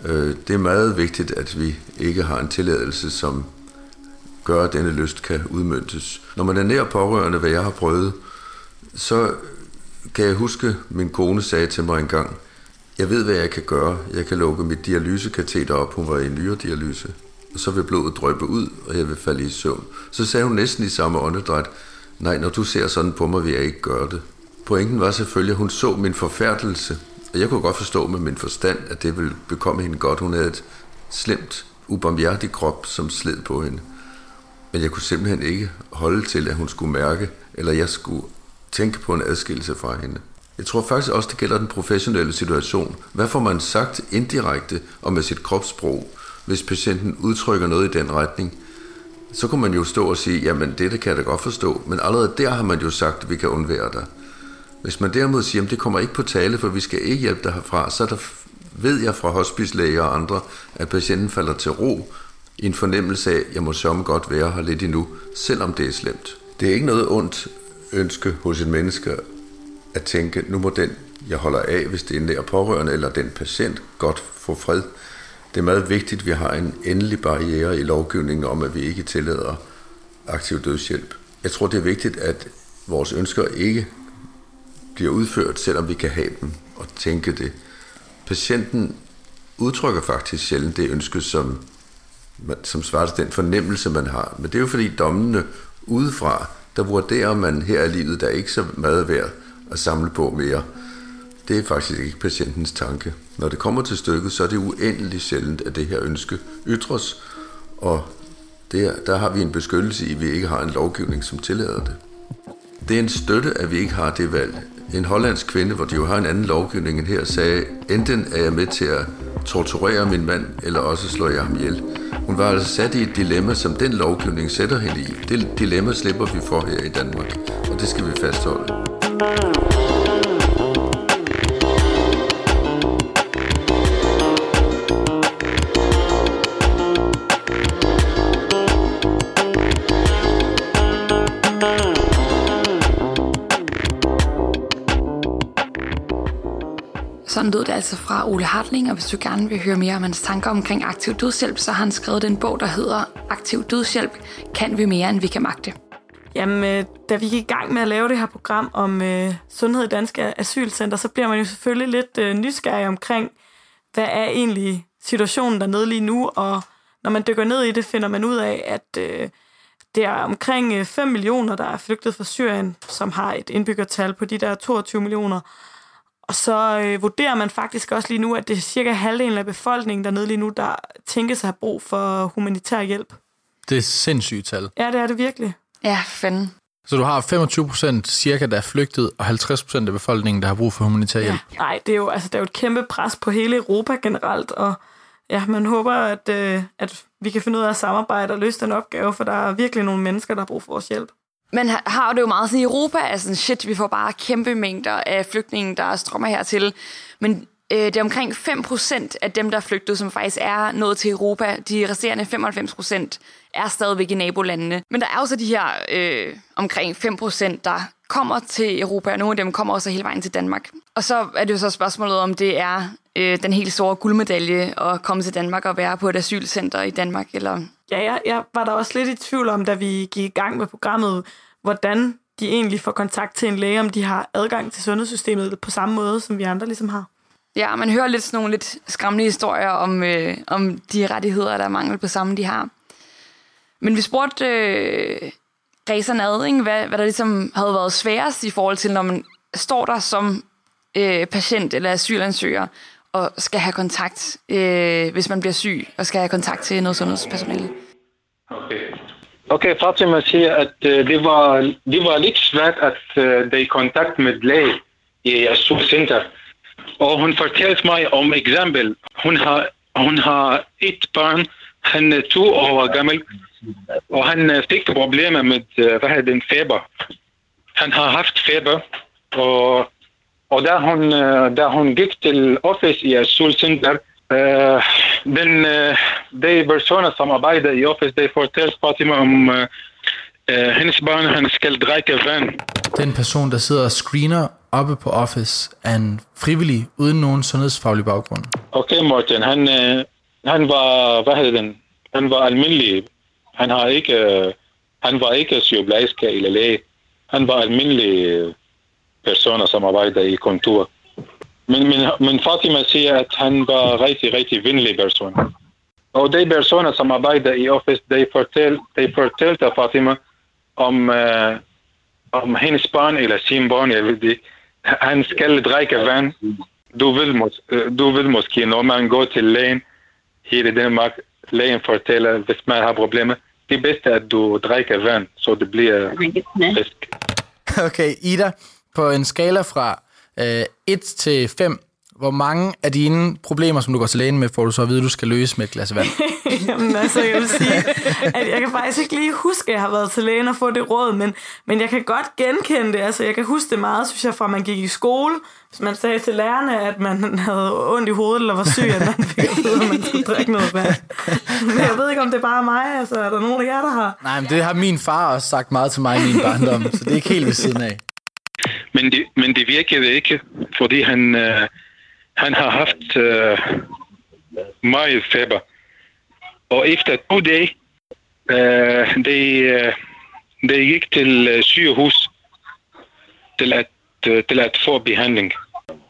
Øh, det er meget vigtigt, at vi ikke har en tilladelse, som gør, at denne lyst kan udmøntes. Når man er nær pårørende, hvad jeg har prøvet, så kan jeg huske, min kone sagde til mig engang, jeg ved, hvad jeg kan gøre. Jeg kan lukke mit dialysekateter op. Hun var i nyredialyse. Og så vil blodet drøbe ud, og jeg vil falde i søvn. Så sagde hun næsten i samme åndedræt, nej, når du ser sådan på mig, vil jeg ikke gøre det. Pointen var selvfølgelig, at hun så min forfærdelse. Og jeg kunne godt forstå med min forstand, at det ville bekomme hende godt. Hun havde et slemt, ubarmhjertig krop, som sled på hende. Men jeg kunne simpelthen ikke holde til, at hun skulle mærke, eller jeg skulle tænke på en adskillelse fra hende. Jeg tror faktisk også, det gælder den professionelle situation. Hvad får man sagt indirekte og med sit kropssprog, hvis patienten udtrykker noget i den retning? Så kunne man jo stå og sige, jamen det, det kan jeg da godt forstå, men allerede der har man jo sagt, at vi kan undvære dig. Hvis man derimod siger, at det kommer ikke på tale, for vi skal ikke hjælpe dig herfra, så der ved jeg fra hospicelæger og andre, at patienten falder til ro en fornemmelse af, at jeg må sørge godt være her lidt endnu, selvom det er slemt. Det er ikke noget ondt ønske hos et menneske at tænke, nu må den, jeg holder af, hvis det er en nær pårørende, eller den patient, godt få fred. Det er meget vigtigt, at vi har en endelig barriere i lovgivningen om, at vi ikke tillader aktiv dødshjælp. Jeg tror, det er vigtigt, at vores ønsker ikke bliver udført, selvom vi kan have dem og tænke det. Patienten udtrykker faktisk sjældent det ønske, som, som svarer til den fornemmelse, man har. Men det er jo fordi dommene udefra, der vurderer man her i livet, der er ikke så meget værd at samle på mere. Det er faktisk ikke patientens tanke. Når det kommer til stykket, så er det uendelig sjældent, at det her ønske ytres, og der, der har vi en beskyttelse i, at vi ikke har en lovgivning, som tillader det. Det er en støtte, at vi ikke har det valg. En hollandsk kvinde, hvor de jo har en anden lovgivning end her, sagde, enten er jeg med til at torturere min mand, eller også slår jeg ham ihjel. Hun var altså sat i et dilemma, som den lovgivning sætter hende i. Det dilemma slipper vi for her i Danmark, og det skal vi fastholde. Sådan lød det altså fra Ole Hartling, og hvis du gerne vil høre mere om hans tanker omkring aktiv dødshjælp, så har han skrevet den bog, der hedder Aktiv dødshjælp, kan vi mere end vi kan magte. Jamen, øh, da vi gik i gang med at lave det her program om øh, sundhed i danske asylcenter, så bliver man jo selvfølgelig lidt øh, nysgerrig omkring, hvad er egentlig situationen dernede lige nu, og når man dykker ned i det, finder man ud af, at øh, det er omkring øh, 5 millioner, der er flygtet fra Syrien, som har et indbyggertal på de der 22 millioner. Og så øh, vurderer man faktisk også lige nu, at det er cirka halvdelen af befolkningen dernede lige nu, der tænker sig at have brug for humanitær hjælp. Det er sindssygt tal. Ja, det er det virkelig. Ja, fanden. Så du har 25 procent cirka, der er flygtet, og 50 procent af befolkningen, der har brug for humanitær hjælp. Ja. Nej, det er, jo, altså, det er jo et kæmpe pres på hele Europa generelt, og ja, man håber, at, øh, at vi kan finde ud af at samarbejde og løse den opgave, for der er virkelig nogle mennesker, der har brug for vores hjælp. Men har det jo meget sådan i Europa, altså shit, vi får bare kæmpe mængder af flygtninge, der strømmer hertil. Men øh, det er omkring 5% af dem, der er flygtet, som faktisk er nået til Europa. De resterende 95% er stadigvæk i nabolandene. Men der er også de her øh, omkring 5%, der kommer til Europa, og nogle af dem kommer også hele vejen til Danmark. Og så er det jo så spørgsmålet, om det er øh, den helt store guldmedalje at komme til Danmark og være på et asylcenter i Danmark, eller... Ja, jeg, jeg var der også lidt i tvivl om, da vi gik i gang med programmet, hvordan de egentlig får kontakt til en læge, om de har adgang til sundhedssystemet på samme måde, som vi andre ligesom har. Ja, man hører lidt sådan nogle lidt skræmmende historier om, øh, om de rettigheder, der er mangel på samme, de har. Men vi spurgte øh, Ræserne ad, ikke? Hvad, hvad der ligesom havde været sværest i forhold til, når man står der som øh, patient eller asylansøger og skal have kontakt, øh, hvis man bliver syg, og skal have kontakt til noget sundhedspersonale. Okay. Okay, Fatima siger, at øh, det, var, det var lidt svært at øh, uh, de kontakt med læge i asylcenter. Og hun fortalte mig om eksempel. Hun har, hun har et barn, han er to år gammel, og han øh, fik problemer med, øh, hvad hedder den, feber. Han har haft feber, og og da hun, da hun gik til office i asylcenter, uh, den, uh, de personer som arbejder i office, de fortalte Fatima om uh, uh, hendes barn, han skal drikke vand. Den person, der sidder og screener oppe på office, er en frivillig uden nogen sundhedsfaglig baggrund. Okay, Morten, han, uh, han var, hvad hedder den, han var almindelig. Han, har ikke, uh, han var ikke sygeplejerske eller læge. Han var almindelig personer, som arbejder i kontor. Men, men, men Fatima siger, at han var rigtig, rigtig venlig person. Og de personer, som arbejder i office, de, fortæl, de fortalte Fatima om, uh, om hendes barn eller sin barn. Jeg ved det. Han skal drikke vand. Du vil, mås, du vil måske, når man går til lægen her i Danmark, lægen fortæller, hvis man har problemer, det er bedst, at du drikker vand, så det bliver frisk. [LAUGHS] Okay, Ida, på en skala fra øh, 1 til 5, hvor mange af dine problemer, som du går til lægen med, får du så at vide, at du skal løse med et glas vand? [LAUGHS] Jamen altså, jeg vil sige, at jeg kan faktisk ikke lige huske, at jeg har været til lægen og få det råd, men, men jeg kan godt genkende det. Altså, jeg kan huske det meget, synes jeg, fra man gik i skole. Hvis man sagde til lærerne, at man havde ondt i hovedet eller var syg, at man fik at vide, at man skulle drikke noget vand. Men jeg ved ikke, om det er bare mig. Altså, er der nogen af jer, der har? Nej, men det har min far også sagt meget til mig i min barndom, så det er ikke helt ved siden af. Men det, men det virkede ikke, fordi han, øh, han har haft øh, meget feber. Og efter to dage, øh, de, øh, de gik til øh, sygehus til at, øh, til at få behandling.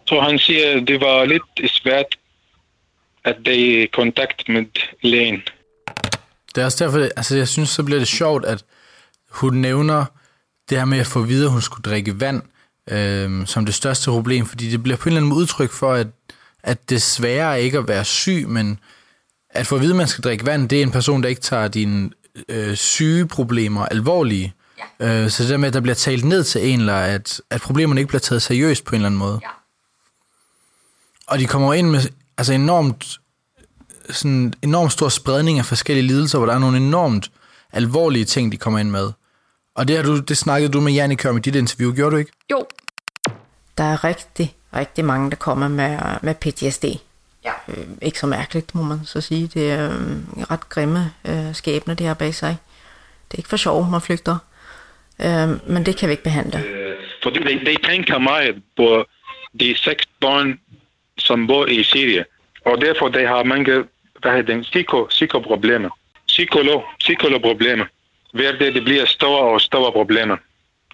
Så han siger, at det var lidt svært at de kontakt med lægen. Det er også derfor, altså jeg synes, så bliver det sjovt, at hun nævner det her med at få videre, at hun skulle drikke vand øh, som det største problem, fordi det bliver på en eller anden måde udtryk for, at, at det svære er ikke at være syg, men at få at vide, at man skal drikke vand, det er en person, der ikke tager dine øh, sygeproblemer alvorlige. Ja. Øh, så det der med, at der bliver talt ned til en, eller at, at problemerne ikke bliver taget seriøst på en eller anden måde. Ja. Og de kommer ind med altså enormt, sådan enormt stor spredning af forskellige lidelser, hvor der er nogle enormt alvorlige ting, de kommer ind med. Og det, har du, det snakkede du med Jannik om i dit interview, gjorde du ikke? Jo. Der er rigtig, rigtig mange, der kommer med, med PTSD. Ja. Øh, ikke så mærkeligt, må man så sige. Det er øh, ret grimme øh, skæbner, det her bag sig. Det er ikke for sjov, man flygter. Øh, men det kan vi ikke behandle. Fordi de, de tænker meget på de seks børn, som bor i Syrien. Og derfor de har mange hvad hedder det, psyko, psykoproblemer. Psykolog, psykologproblemer hver det, det bliver store og store problemer.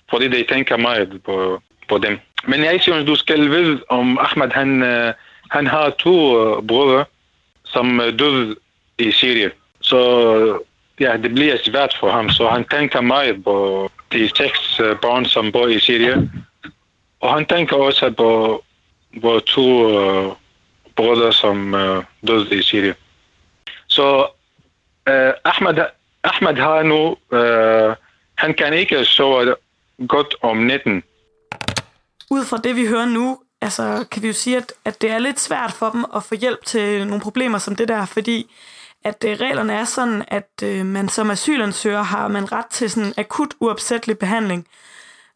Fordi de tænker meget på, på dem. Men jeg synes, du skal vide om Ahmed, han, øh, han har to øh, brødre, som øh, døde i Syrien. Så ja, det bliver svært for ham. Så han tænker meget på de seks børn, som bor i Syrien. Og han tænker også på, på to uh, brødre, som uh, døde i Syrien. Så uh, Ahmed, Ahmed har nu, øh, han kan ikke sove godt om natten. Ud fra det, vi hører nu, altså, kan vi jo sige, at, at det er lidt svært for dem at få hjælp til nogle problemer som det der, fordi at øh, reglerne er sådan, at øh, man som asylansøger har man ret til sådan akut uopsættelig behandling.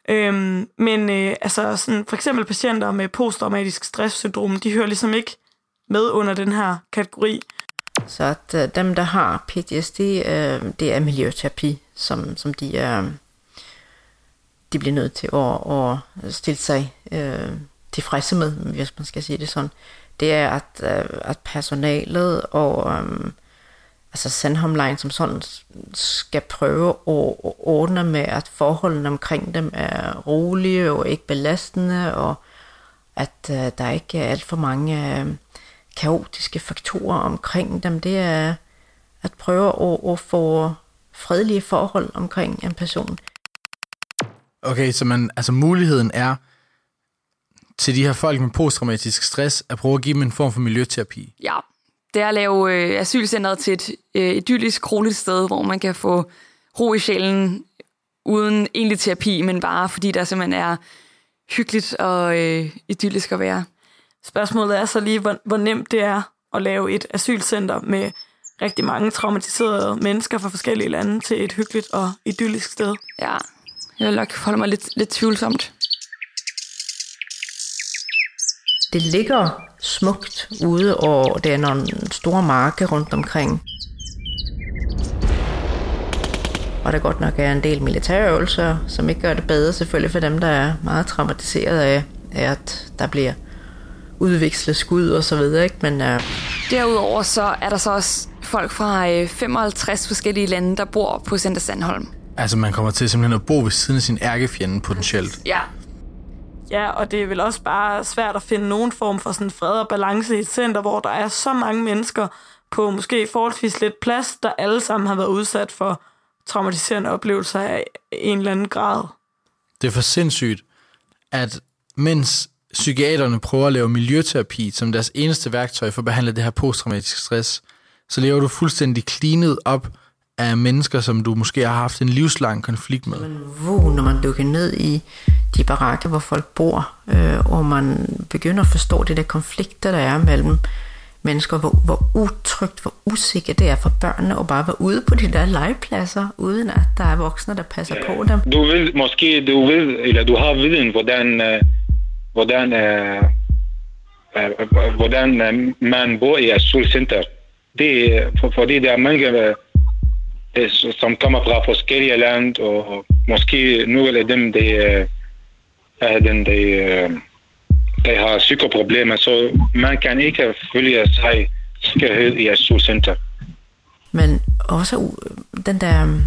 Øhm, men øh, altså sådan, for eksempel patienter med posttraumatisk stresssyndrom, de hører ligesom ikke med under den her kategori. Så at øh, dem, der har PTSD, øh, det er miljøterapi, som, som de er de bliver nødt til at, at stille sig øh, tilfredse med, hvis man skal sige det sådan. Det er, at, øh, at personalet og øh, altså Sandholm som sådan skal prøve at ordne med, at forholdene omkring dem er rolige og ikke belastende, og at øh, der ikke er alt for mange øh, kaotiske faktorer omkring dem. Det er at prøve at, at få fredelige forhold omkring en person. Okay, så man, altså muligheden er til de her folk med posttraumatisk stress at prøve at give dem en form for miljøterapi. Ja, det er at lave øh, asylcentret til et øh, idyllisk, kroligt sted, hvor man kan få ro i sjælen uden egentlig terapi, men bare fordi der simpelthen er hyggeligt og øh, idyllisk at være. Spørgsmålet er så lige, hvor, hvor nemt det er at lave et asylcenter med rigtig mange traumatiserede mennesker fra forskellige lande til et hyggeligt og idyllisk sted. Ja, jeg vil nok holde mig lidt, lidt tvivlsomt. Det ligger smukt ude, og der er nogle store marker rundt omkring. Og der godt nok er en del militærøvelser, som ikke gør det bedre selvfølgelig for dem, der er meget traumatiseret af, at der bliver udvekslet skud og så videre. Ikke? Men, uh... Derudover så er der så også folk fra 55 forskellige lande, der bor på Center Sandholm. Altså man kommer til simpelthen at bo ved siden af sin ærkefjende potentielt. Ja. Ja, og det er vel også bare svært at finde nogen form for sådan fred og balance i et center, hvor der er så mange mennesker på måske forholdsvis lidt plads, der alle sammen har været udsat for traumatiserende oplevelser af en eller anden grad. Det er for sindssygt, at mens psykiaterne prøver at lave miljøterapi som deres eneste værktøj for at behandle det her posttraumatisk stress, så lever du fuldstændig cleanet op af mennesker, som du måske har haft en livslang konflikt med. Men hvor, når man dykker ned i de barakker, hvor folk bor, øh, og man begynder at forstå det der konflikter, der er mellem mennesker, hvor, hvor utrygt, hvor usikkert det er for børnene at bare være ude på de der legepladser, uden at der er voksne, der passer på dem. Du ved måske, du ved, eller du har viden, hvordan, øh, hvordan, øh, øh, øh, øh hvordan øh, man bor i et solcenter. Det er, for, fordi der er mange som kommer fra forskellige land, og måske nogle af dem, de, er den, de, de har psykoproblemer, så man kan ikke følge sig sikkerhed i et solcenter. Men også den der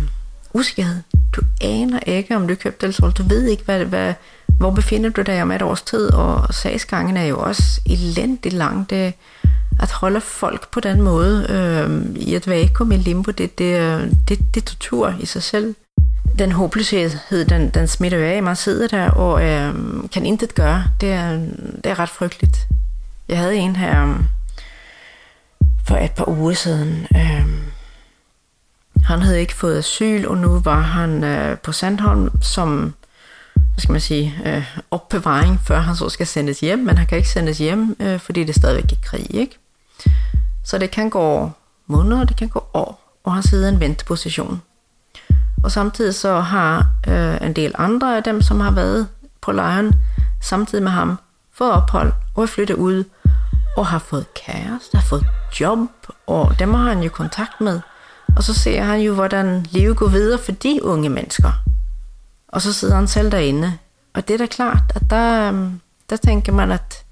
usikkerhed. Du aner ikke, om du købte eller solgt. Du ved ikke, hvad, hvad, hvor befinder du dig om et års tid, og sagsgangen er jo også elendigt lang. Det, at holde folk på den måde øh, i et vakuum i limbo, det, det, det, det er tortur i sig selv. Den håbløshed, den, den smitter af. Man sidder der og øh, kan intet gøre. Det er, det er ret frygteligt. Jeg havde en her øh, for et par uger siden. Øh, han havde ikke fået asyl, og nu var han øh, på Sandholm som hvad skal man sige, øh, opbevaring, før han så skal sendes hjem, men han kan ikke sendes hjem, øh, fordi det er stadigvæk er krig, ikke? Så det kan gå måneder, det kan gå år, og han sidder i en venteposition. Og samtidig så har øh, en del andre af dem, som har været på lejren, samtidig med ham, fået ophold og er flyttet ud, og har fået kæreste, har fået job, og dem har han jo kontakt med. Og så ser han jo, hvordan livet går videre for de unge mennesker. Og så sidder han selv derinde. Og det er da klart, at der, øhm, der tænker man, at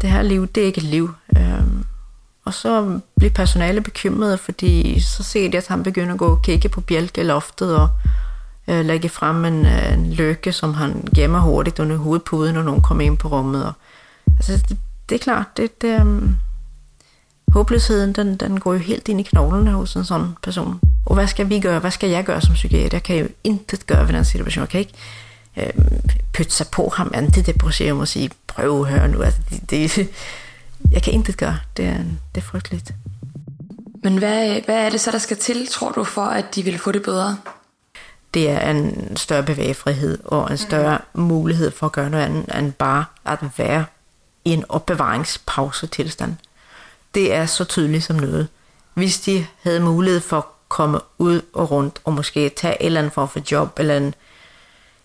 det her liv, det er ikke et liv. Øhm, Og så bliver personalet bekymret, fordi så ser de, at han begynder at gå og kigge på bjælkeloftet og øh, lægge frem en, øh, en løkke, som han gemmer hurtigt under hovedpuden, når nogen kommer ind på rummet. Og, altså, det, det er klart, det, det, um, håbløsheden, den, den går jo helt ind i knoglene hos en sådan person. Og hvad skal vi gøre? Hvad skal jeg gøre som psykiater? Jeg kan jo intet gøre ved den situation. Jeg kan ikke øh, pytte sig på ham antidepressiv og sige, prøv at høre nu. Altså, det, det, [LAUGHS] jeg kan intet gøre. Det er, det er frygteligt. Men hvad, hvad er det så, der skal til, tror du, for at de vil få det bedre? Det er en større bevægefrihed og en større mm. mulighed for at gøre noget andet end bare at være i en opbevaringspause tilstand. Det er så tydeligt som noget. Hvis de havde mulighed for komme ud og rundt og måske tage en eller andet form for job eller en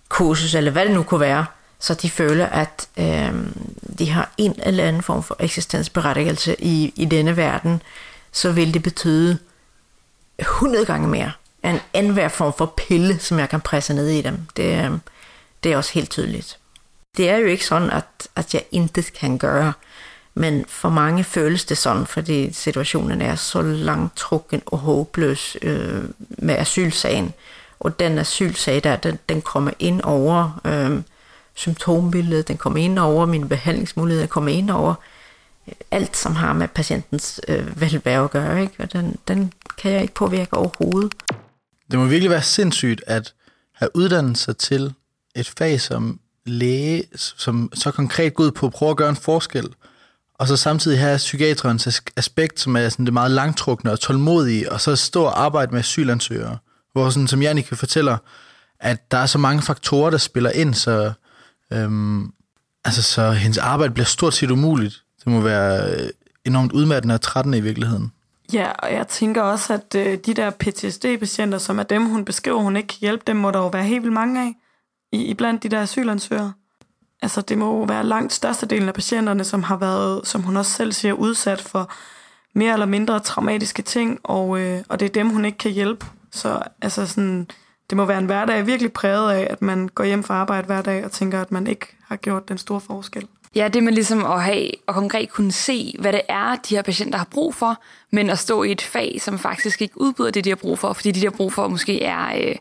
kursus eller hvad det nu kunne være, så de føler, at øh, de har en eller anden form for eksistensberettigelse i, i denne verden, så vil det betyde 100 gange mere end enhver form for pille, som jeg kan presse ned i dem. Det, øh, det er også helt tydeligt. Det er jo ikke sådan, at, at jeg intet kan gøre, men for mange føles det sådan, fordi situationen er så langtrukken og håbløs øh, med asylsagen. Og den asylsag der, den, den kommer ind over øh, symptombilledet, den kommer ind over mine behandlingsmuligheder, den kommer ind over øh, alt, som har med patientens øh, velvære at gøre. Ikke? Og den, den kan jeg ikke påvirke overhovedet. Det må virkelig være sindssygt at have uddannet sig til et fag som læge, som så konkret går ud på at prøve at gøre en forskel, og så samtidig have psykiaterens aspekt, som er sådan det meget langtrukne og tålmodige, og så stå og arbejde med asylansøgere, hvor sådan, som Jannik fortæller, at der er så mange faktorer, der spiller ind, så, øhm, altså, så hendes arbejde bliver stort set umuligt. Det må være øh, enormt udmattende og trættende i virkeligheden. Ja, og jeg tænker også, at øh, de der PTSD-patienter, som er dem, hun beskriver, hun ikke kan hjælpe, dem må der jo være helt vildt mange af i, i blandt de der asylansøgere. Altså, det må jo være langt størstedelen af patienterne, som har været, som hun også selv siger, udsat for mere eller mindre traumatiske ting, og, øh, og det er dem, hun ikke kan hjælpe. Så altså sådan, det må være en hverdag virkelig præget af, at man går hjem fra arbejde hver dag og tænker, at man ikke har gjort den store forskel. Ja, det med ligesom at have og konkret kunne se, hvad det er, de her patienter har brug for, men at stå i et fag, som faktisk ikke udbyder det, de har brug for, fordi de, de har brug for, måske er øh,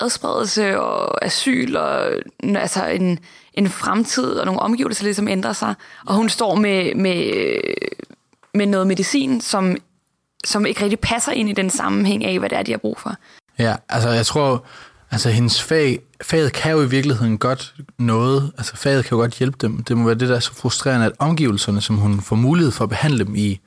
adspredelse og asyl og altså en, en fremtid og nogle omgivelser, der ligesom ændrer sig. Og hun står med, med, med noget medicin, som, som ikke rigtig passer ind i den sammenhæng af, hvad det er, de har brug for. Ja, altså jeg tror, altså hendes fag, faget kan jo i virkeligheden godt noget, altså faget kan jo godt hjælpe dem. Det må være det, der er så frustrerende, at omgivelserne, som hun får mulighed for at behandle dem i,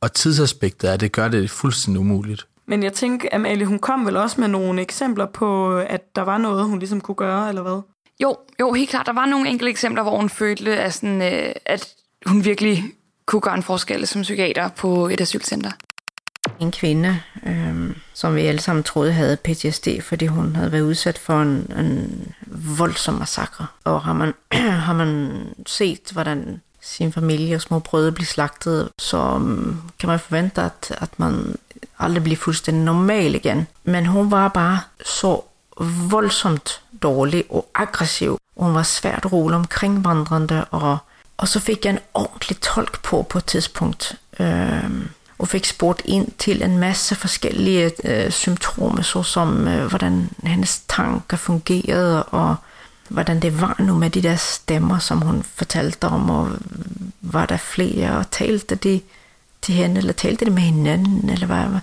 og tidsaspektet er, det gør det fuldstændig umuligt. Men jeg tænker, Amalie, hun kom vel også med nogle eksempler på, at der var noget, hun ligesom kunne gøre, eller hvad? Jo, jo, helt klart. Der var nogle enkelte eksempler, hvor hun følte, at, sådan, øh, at hun virkelig kunne gøre en forskel som psykiater på et asylcenter. En kvinde, øh, som vi alle sammen troede havde PTSD, fordi hun havde været udsat for en, en voldsom massakre. Og har man, [CLEARS THROAT] har man set, hvordan sin familie og små brødre bliver slagtet, så um, kan man forvente, at, at man aldrig blive fuldstændig normal igen. Men hun var bare så voldsomt dårlig og aggressiv. Hun var svært rolig omkring vandrende, og, og så fik jeg en ordentlig tolk på på et tidspunkt. Øh, og fik spurgt ind til en masse forskellige øh, symptomer, såsom øh, hvordan hendes tanker fungerede, og hvordan det var nu med de der stemmer, som hun fortalte om, og var der flere, og talte de til hende, eller talte de med hinanden, eller hvad.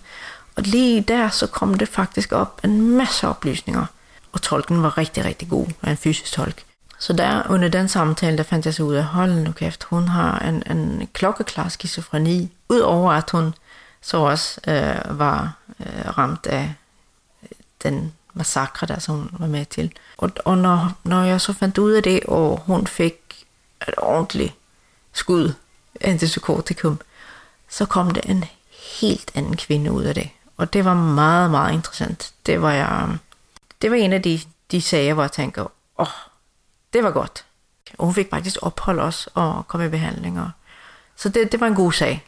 Og lige der, så kom det faktisk op en masse oplysninger, og tolken var rigtig, rigtig god, en fysisk tolk. Så der under den samtale, der fandt jeg så ud af, hold nu kæft, hun har en, en klokkeklar skizofreni, udover at hun så også øh, var øh, ramt af øh, den massakre, der som hun var med til. Og, og når, når jeg så fandt ud af det, og hun fik et ordentligt skud antipsykotikum, så kom det en helt anden kvinde ud af det. Og det var meget, meget interessant. Det var, jeg, det var en af de, de sager, hvor jeg tænkte, åh, oh, det var godt. Og hun fik faktisk ophold også og kom i og Så det, det var en god sag.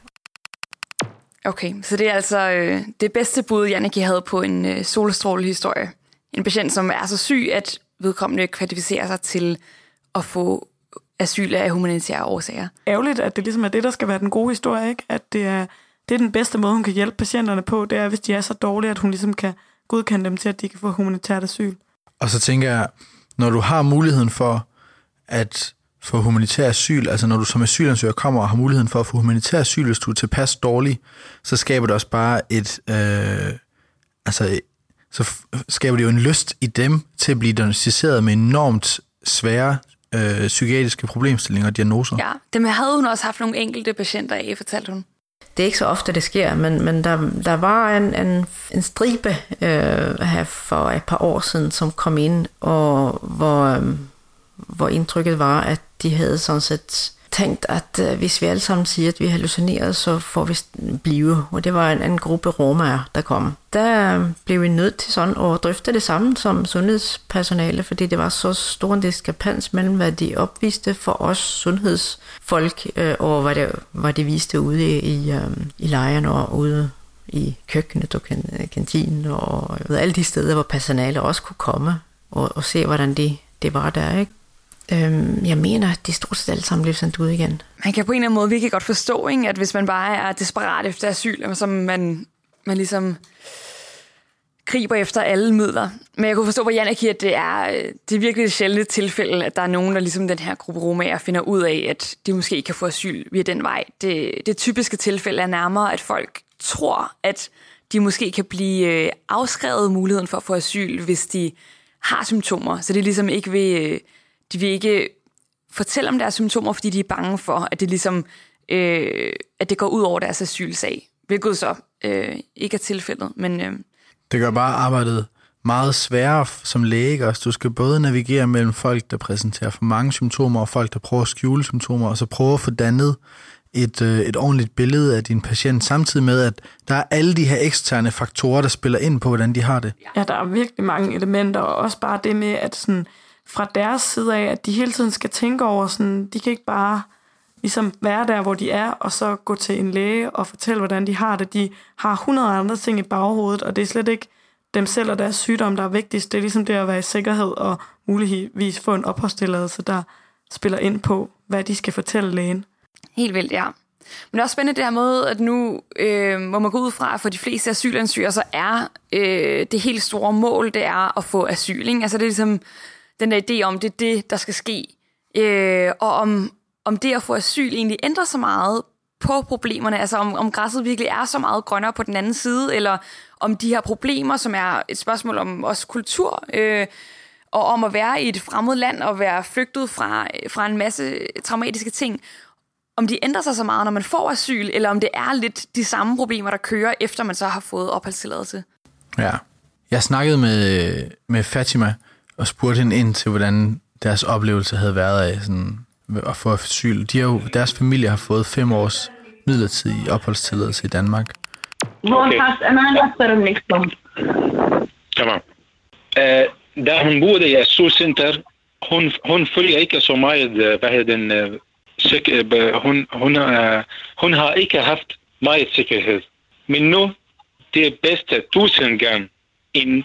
Okay, så det er altså øh, det bedste bud, Janneke havde på en øh, solstrålehistorie. En patient, som er så syg, at vedkommende kvalificerer sig til at få asyl af humanitære årsager. Ærgerligt, at det ligesom er det, der skal være den gode historie, ikke? At det er, det er den bedste måde, hun kan hjælpe patienterne på, det er, hvis de er så dårlige, at hun ligesom kan godkende dem til, at de kan få humanitært asyl. Og så tænker jeg, når du har muligheden for at få humanitær asyl, altså når du som asylansøger kommer og har muligheden for at få humanitær asyl, hvis du er tilpas dårlig, så skaber det også bare et, øh, altså, så skaber det jo en lyst i dem til at blive diagnostiseret med enormt svære øh, psykiatriske problemstillinger og diagnoser. Ja, dem havde hun også haft nogle enkelte patienter af, fortalte hun. Det er ikke så ofte, det sker, men, men der, der var en, en, en stribe øh, her for et par år siden, som kom ind, og hvor, øh, hvor indtrykket var, at de havde sådan set tænkt, at øh, hvis vi alle sammen siger, at vi hallucinerer, så får vi blive. Og det var en, en gruppe romaer, der kom. Der øh, blev vi nødt til sådan at drøfte det samme som sundhedspersonale, fordi det var så stor en diskrepans mellem, hvad de opviste for os sundhedsfolk, øh, og hvad det, hvad det viste ude i, øh, i lejren og ude i køkkenet og kantinen og ved, alle de steder, hvor personale også kunne komme og, og se, hvordan det, det var der. Ikke? Øhm, jeg mener, at de stort set alle sammen blev sendt ud igen. Man kan på en eller anden måde virkelig godt forstå, ikke? at hvis man bare er desperat efter asyl, så man, man ligesom griber efter alle midler. Men jeg kunne forstå på Janaki, at det er, det er virkelig et sjældent tilfælde, at der er nogen, der ligesom den her gruppe romager finder ud af, at de måske kan få asyl via den vej. Det, det typiske tilfælde er nærmere, at folk tror, at de måske kan blive øh, afskrevet muligheden for at få asyl, hvis de har symptomer. Så det er ligesom ikke vil øh, de vil ikke fortælle om deres symptomer, fordi de er bange for, at det ligesom øh, at det går ud over deres asylsag. Hvilket så øh, ikke er tilfældet, men øh, Det gør bare arbejdet meget sværere som læge. også? Du skal både navigere mellem folk, der præsenterer for mange symptomer, og folk, der prøver at skjule symptomer, og så prøve at få dannet et, øh, et ordentligt billede af din patient, samtidig med, at der er alle de her eksterne faktorer, der spiller ind på, hvordan de har det. Ja, der er virkelig mange elementer, og også bare det med, at sådan, fra deres side af, at de hele tiden skal tænke over, sådan, de kan ikke bare ligesom være der, hvor de er, og så gå til en læge og fortælle, hvordan de har det. De har 100 andre ting i baghovedet, og det er slet ikke dem selv og deres sygdom, der er vigtigst. Det er ligesom det at være i sikkerhed og muligvis få en opholdstilladelse, der spiller ind på, hvad de skal fortælle lægen. Helt vildt, ja. Men det er også spændende det her med, at nu øh, må man gå ud fra, at for de fleste asylansøgere, så er øh, det helt store mål, det er at få asyl. Ikke? Altså det er ligesom den der idé om, det er det, der skal ske. Øh, og om, om det at få asyl egentlig ændrer så meget på problemerne, altså om, om græsset virkelig er så meget grønnere på den anden side, eller om de her problemer, som er et spørgsmål om også kultur, øh, og om at være i et fremmed land og være flygtet fra, fra en masse traumatiske ting, om de ændrer sig så meget, når man får asyl, eller om det er lidt de samme problemer, der kører, efter man så har fået opholdstilladelse. Ja. Jeg snakkede med, øh, med Fatima og spurgte hende ind til, hvordan deres oplevelse havde været af sådan, at få asyl. De har jo, deres familie har fået fem års midlertidig opholdstilladelse i Danmark. Okay. Tamam. Okay. Uh, da hun boede i asylcenter, hun, hun følger ikke så meget, eh, hvad hedder den, eh, eh, hun, hun, hun har ikke haft meget sikkerhed. Men nu, det er bedste tusind gange, end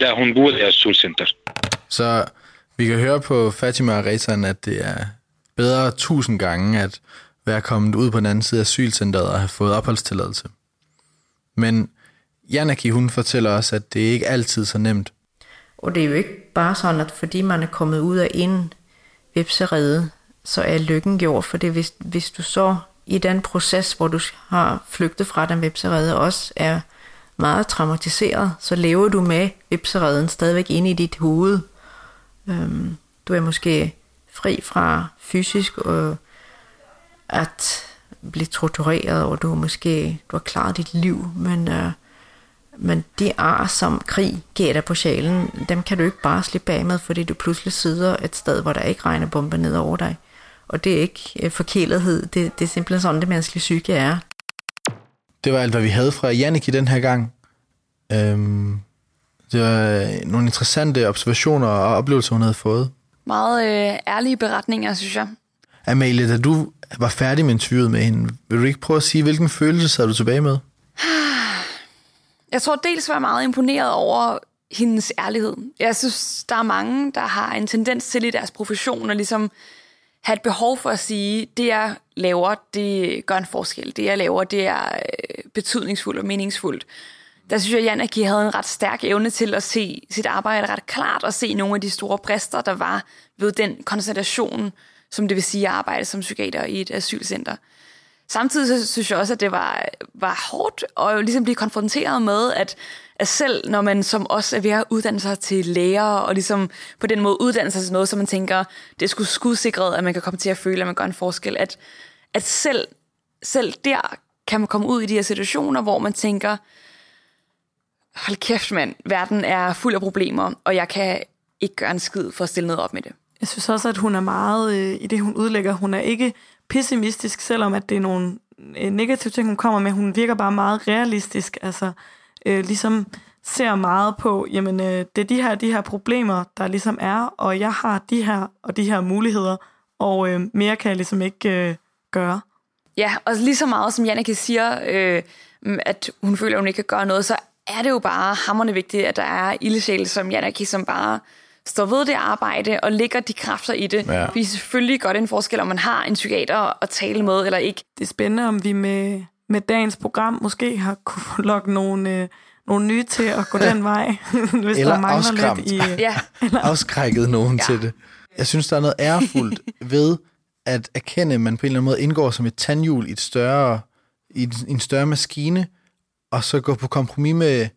da hun boede i asylcenter. Så vi kan høre på Fatima og Rezan, at det er bedre tusind gange at være kommet ud på den anden side af asylcenteret og have fået opholdstilladelse. Men Janaki, hun fortæller også, at det ikke altid er så nemt. Og det er jo ikke bare sådan, at fordi man er kommet ud af en vipserede, så er lykken gjort, for det hvis, hvis du så i den proces, hvor du har flygtet fra den vipserede, også er meget traumatiseret, så lever du med vipsereden stadigvæk inde i dit hoved. Øhm, du er måske fri fra fysisk og at blive tortureret, og du er måske du har klaret dit liv, men øh, men de ar, som krig giver dig på sjælen, dem kan du ikke bare slippe af med, fordi du pludselig sidder et sted, hvor der ikke regner bomber ned over dig. Og det er ikke øh, forkælethed, det, det er simpelthen sådan, det menneskelige psyke er. Det var alt, hvad vi havde fra Jannik den her gang. Øhm, det var nogle interessante observationer og oplevelser, hun havde fået. Meget øh, ærlige beretninger, synes jeg. Amalie, da du var færdig med interviewet med hende, vil du ikke prøve at sige, hvilken følelse sad du tilbage med? [SIGHS] Jeg tror dels var jeg meget imponeret over hendes ærlighed. Jeg synes, der er mange, der har en tendens til i deres profession at ligesom have et behov for at sige, det jeg laver, det gør en forskel. Det jeg laver, det er øh, betydningsfuldt og meningsfuldt. Der synes jeg, at Janaki havde en ret stærk evne til at se sit arbejde ret klart og se nogle af de store brister, der var ved den koncentration, som det vil sige at arbejde som psykiater i et asylcenter. Samtidig så synes jeg også, at det var, var hårdt at ligesom blive konfronteret med, at, at selv når man som os er ved at uddanne sig til læger, og ligesom på den måde uddanne sig til noget, som man tænker, det er sgu skudsikret, at man kan komme til at føle, at man gør en forskel, at, at selv, selv der kan man komme ud i de her situationer, hvor man tænker, hold kæft mand, verden er fuld af problemer, og jeg kan ikke gøre en skid for at stille noget op med det. Jeg synes også, at hun er meget, øh, i det hun udlægger, hun er ikke pessimistisk, selvom at det er nogle øh, negative ting, hun kommer med. Hun virker bare meget realistisk, altså øh, ligesom ser meget på, jamen øh, det er de her, de her problemer, der ligesom er, og jeg har de her og de her muligheder, og øh, mere kan jeg ligesom ikke øh, gøre. Ja, og lige så meget som Janneke siger, øh, at hun føler, at hun ikke kan gøre noget, så er det jo bare hammerende vigtigt, at der er ildsjæle som Janneke, som bare står ved det arbejde og lægger de kræfter i det. Ja. Fordi selvfølgelig gør det en forskel, om man har en psykiater at tale med eller ikke. Det er spændende, om vi med, med dagens program måske har kunne lokke nogle, øh, nogle nye til at gå den vej, [LAUGHS] hvis eller der mangler afskræmt. lidt i... Ja. Eller, afskrækket nogen ja. til det. Jeg synes, der er noget ærefuldt [LAUGHS] ved at erkende, at man på en eller anden måde indgår som et tandhjul i, et større, i en større maskine, og så gå på kompromis med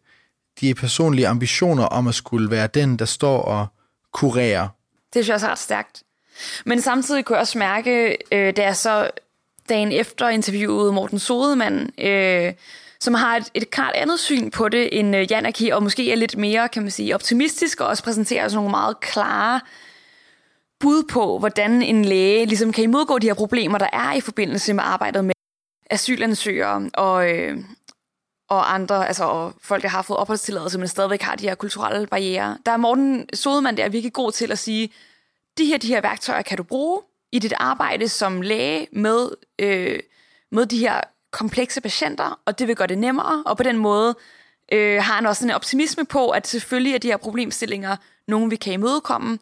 de personlige ambitioner om at skulle være den, der står og kurerer. Det synes jeg også er ret stærkt. Men samtidig kunne jeg også mærke, øh, da jeg så dagen efter interviewede Morten Sodemann, øh, som har et, et klart andet syn på det end øh, Janaki, og måske er lidt mere, kan man sige, optimistisk, og også præsenterer sådan nogle meget klare bud på, hvordan en læge ligesom kan imodgå de her problemer, der er i forbindelse med arbejdet med asylansøgere og, øh, og andre, altså og folk, der har fået opholdstilladelse, men stadigvæk har de her kulturelle barriere. Der er Morten Sodemann, der er virkelig god til at sige, de her, de her værktøjer kan du bruge i dit arbejde som læge med, øh, med de her komplekse patienter, og det vil gøre det nemmere, og på den måde øh, har han også en optimisme på, at selvfølgelig er de her problemstillinger nogen, vi kan imødekomme,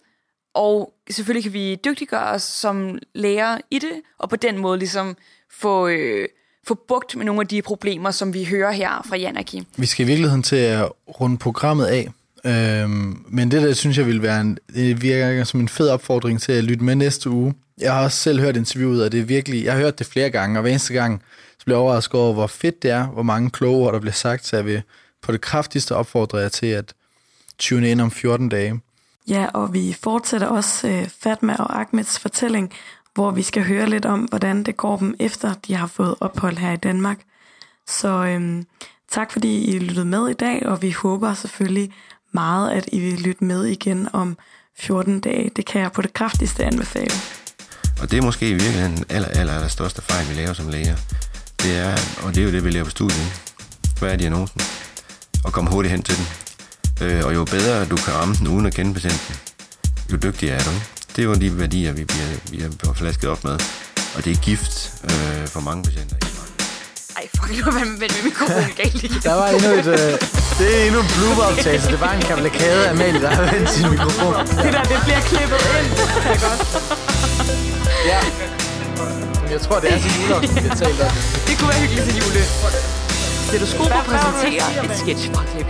og selvfølgelig kan vi dygtiggøre os som læger i det, og på den måde ligesom få, øh, få bugt med nogle af de problemer, som vi hører her fra Janaki. Vi skal i virkeligheden til at runde programmet af, øhm, men det der synes jeg vil være en, det virker som en fed opfordring til at lytte med næste uge. Jeg har også selv hørt interviewet, og det er virkelig, jeg har hørt det flere gange, og hver eneste gang så bliver jeg overrasket over, hvor fedt det er, hvor mange kloge ord, der bliver sagt, så jeg vil på det kraftigste opfordre jer til at tune ind om 14 dage. Ja, og vi fortsætter også øh, Fatma og Ahmeds fortælling, hvor vi skal høre lidt om, hvordan det går dem efter, de har fået ophold her i Danmark. Så øhm, tak fordi I lyttede med i dag, og vi håber selvfølgelig meget, at I vil lytte med igen om 14 dage. Det kan jeg på det kraftigste anbefale. Og det er måske i virkeligheden den aller, aller, aller største fejl, vi laver som læger. Det er, og det er jo det, vi laver på studiet. Hvad er diagnosen? Og komme hurtigt hen til den. Øh, og jo bedre du kan ramme den uden at kende patienten, jo dygtigere er du. Det er jo de værdier, vi bliver, vi bliver flasket op med. Og det er gift øh, for mange patienter. Ej, fuck, nu er med mikrofonen [LAUGHS] galt igen. Der var endnu et... Øh, det er endnu en blooper-optagelse. Det var en kavalkade af Amalie, der har vendt sin mikrofon. Det der, det bliver klippet ind. Det er godt. Ja. Jeg tror, det er til juleaften, vi har talt om. Det kunne være hyggeligt til jule. Stetoskoper præsenterer et sketchklip.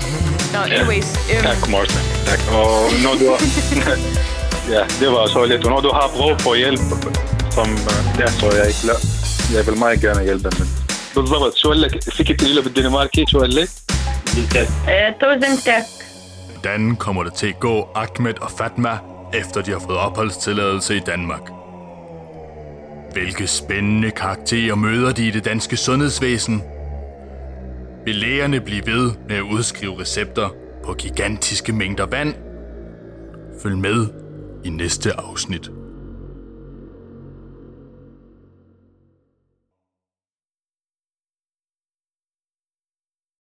Nå, anyways. Um, Tak, Morten. Tak. Og når du har... [LAUGHS] ja, det var så lidt. Og når du har brug for hjælp, som der så jeg ikke لا jeg vil meget gerne hjælpe dem. بالضبط شو قال لك فيك تقولي له بالدنماركي شو قال لك؟ tusind tak. Hvordan kommer det til at gå Ahmed og Fatma, efter de har fået opholdstilladelse i Danmark? Hvilke spændende karakterer møder de i det danske sundhedsvæsen? Vil lægerne blive ved med at udskrive recepter på gigantiske mængder vand? Følg med i næste afsnit.